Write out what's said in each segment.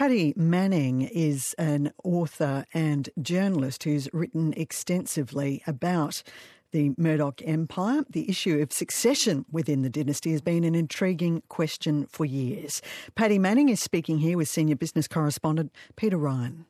Paddy Manning is an author and journalist who's written extensively about the Murdoch empire. The issue of succession within the dynasty has been an intriguing question for years. Paddy Manning is speaking here with senior business correspondent Peter Ryan.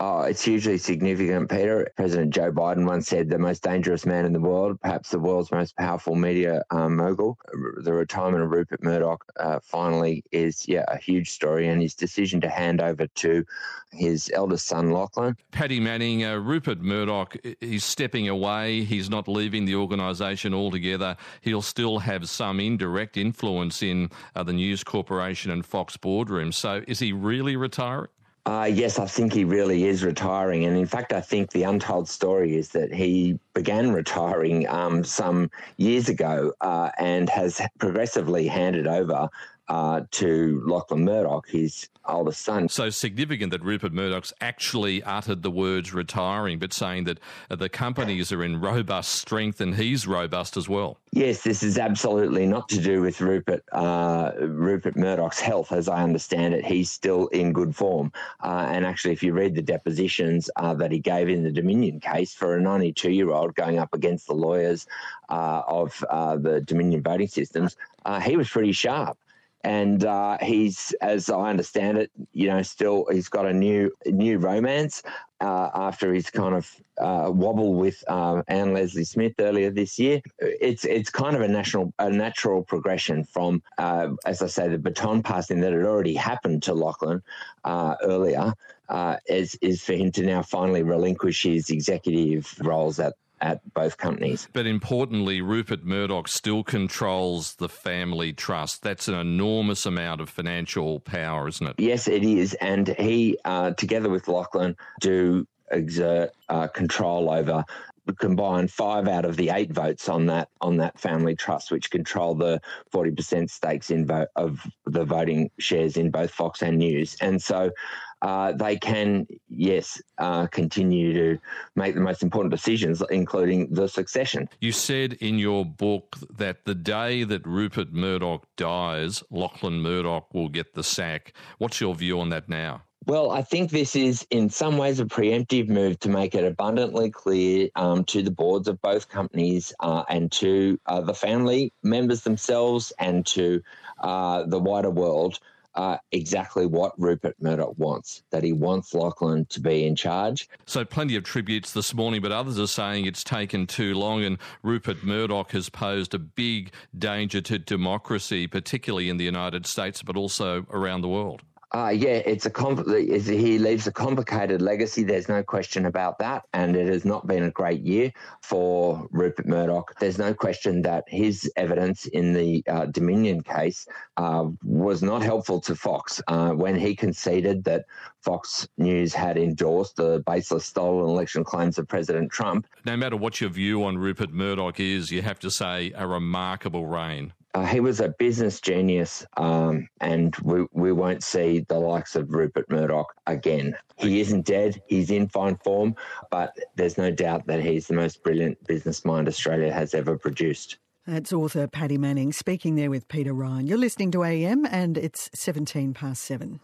Oh, it's hugely significant, Peter. President Joe Biden once said the most dangerous man in the world, perhaps the world's most powerful media um, mogul. The retirement of Rupert Murdoch uh, finally is, yeah, a huge story, and his decision to hand over to his eldest son, Lachlan. Paddy Manning, uh, Rupert Murdoch, he's stepping away. He's not leaving the organisation altogether. He'll still have some indirect influence in uh, the News Corporation and Fox boardroom. So is he really retiring? Uh, yes, I think he really is retiring. And in fact, I think the untold story is that he began retiring um, some years ago uh, and has progressively handed over uh, to Lachlan Murdoch, his oldest son. So significant that Rupert Murdoch's actually uttered the words retiring, but saying that uh, the companies are in robust strength and he's robust as well. Yes, this is absolutely not to do with Rupert uh, Rupert Murdoch's health, as I understand it. He's still in good form, uh, and actually, if you read the depositions uh, that he gave in the Dominion case for a 92 year old going up against the lawyers uh, of uh, the Dominion voting systems, he was pretty sharp and uh, he's, as I understand it, you know, still he's got a new new romance uh, after his kind of uh, wobble with uh, Ann Lesley Smith earlier this year. It's it's kind of a national a natural progression from, uh, as I say, the baton passing that had already happened to Lachlan uh, earlier. is is for him to now finally relinquish his executive roles at at both companies. But importantly, Rupert Murdoch still controls the family trust. That's an enormous amount of financial power, isn't it? Yes, it is. And he, uh, together with Lachlan, do exert uh, control over combine five out of the eight votes on that on that family trust, which control the forty percent stakes in vote of the voting shares in both Fox and News, and so uh, they can, yes, uh, continue to make the most important decisions, including the succession. You said in your book that the day that Rupert Murdoch dies, Lachlan Murdoch will get the sack. What's your view on that now? Well, I think this is in some ways a preemptive move to make it abundantly clear um, to the boards of both companies uh, and to uh, the family members themselves and to uh, the wider world uh, exactly what Rupert Murdoch wants, that he wants Lachlan to be in charge. So, plenty of tributes this morning, but others are saying it's taken too long, and Rupert Murdoch has posed a big danger to democracy, particularly in the United States, but also around the world. Uh, yeah, it's a he leaves a complicated legacy. There's no question about that, and it has not been a great year for Rupert Murdoch. There's no question that his evidence in the uh, Dominion case uh, was not helpful to Fox uh, when he conceded that Fox News had endorsed the baseless stolen election claims of President Trump. No matter what your view on Rupert Murdoch is, you have to say a remarkable reign uh, he was a business genius, um, and we, we won't see the likes of Rupert Murdoch again. He isn't dead, he's in fine form, but there's no doubt that he's the most brilliant business mind Australia has ever produced. That's author Paddy Manning speaking there with Peter Ryan. You're listening to AM, and it's 17 past seven.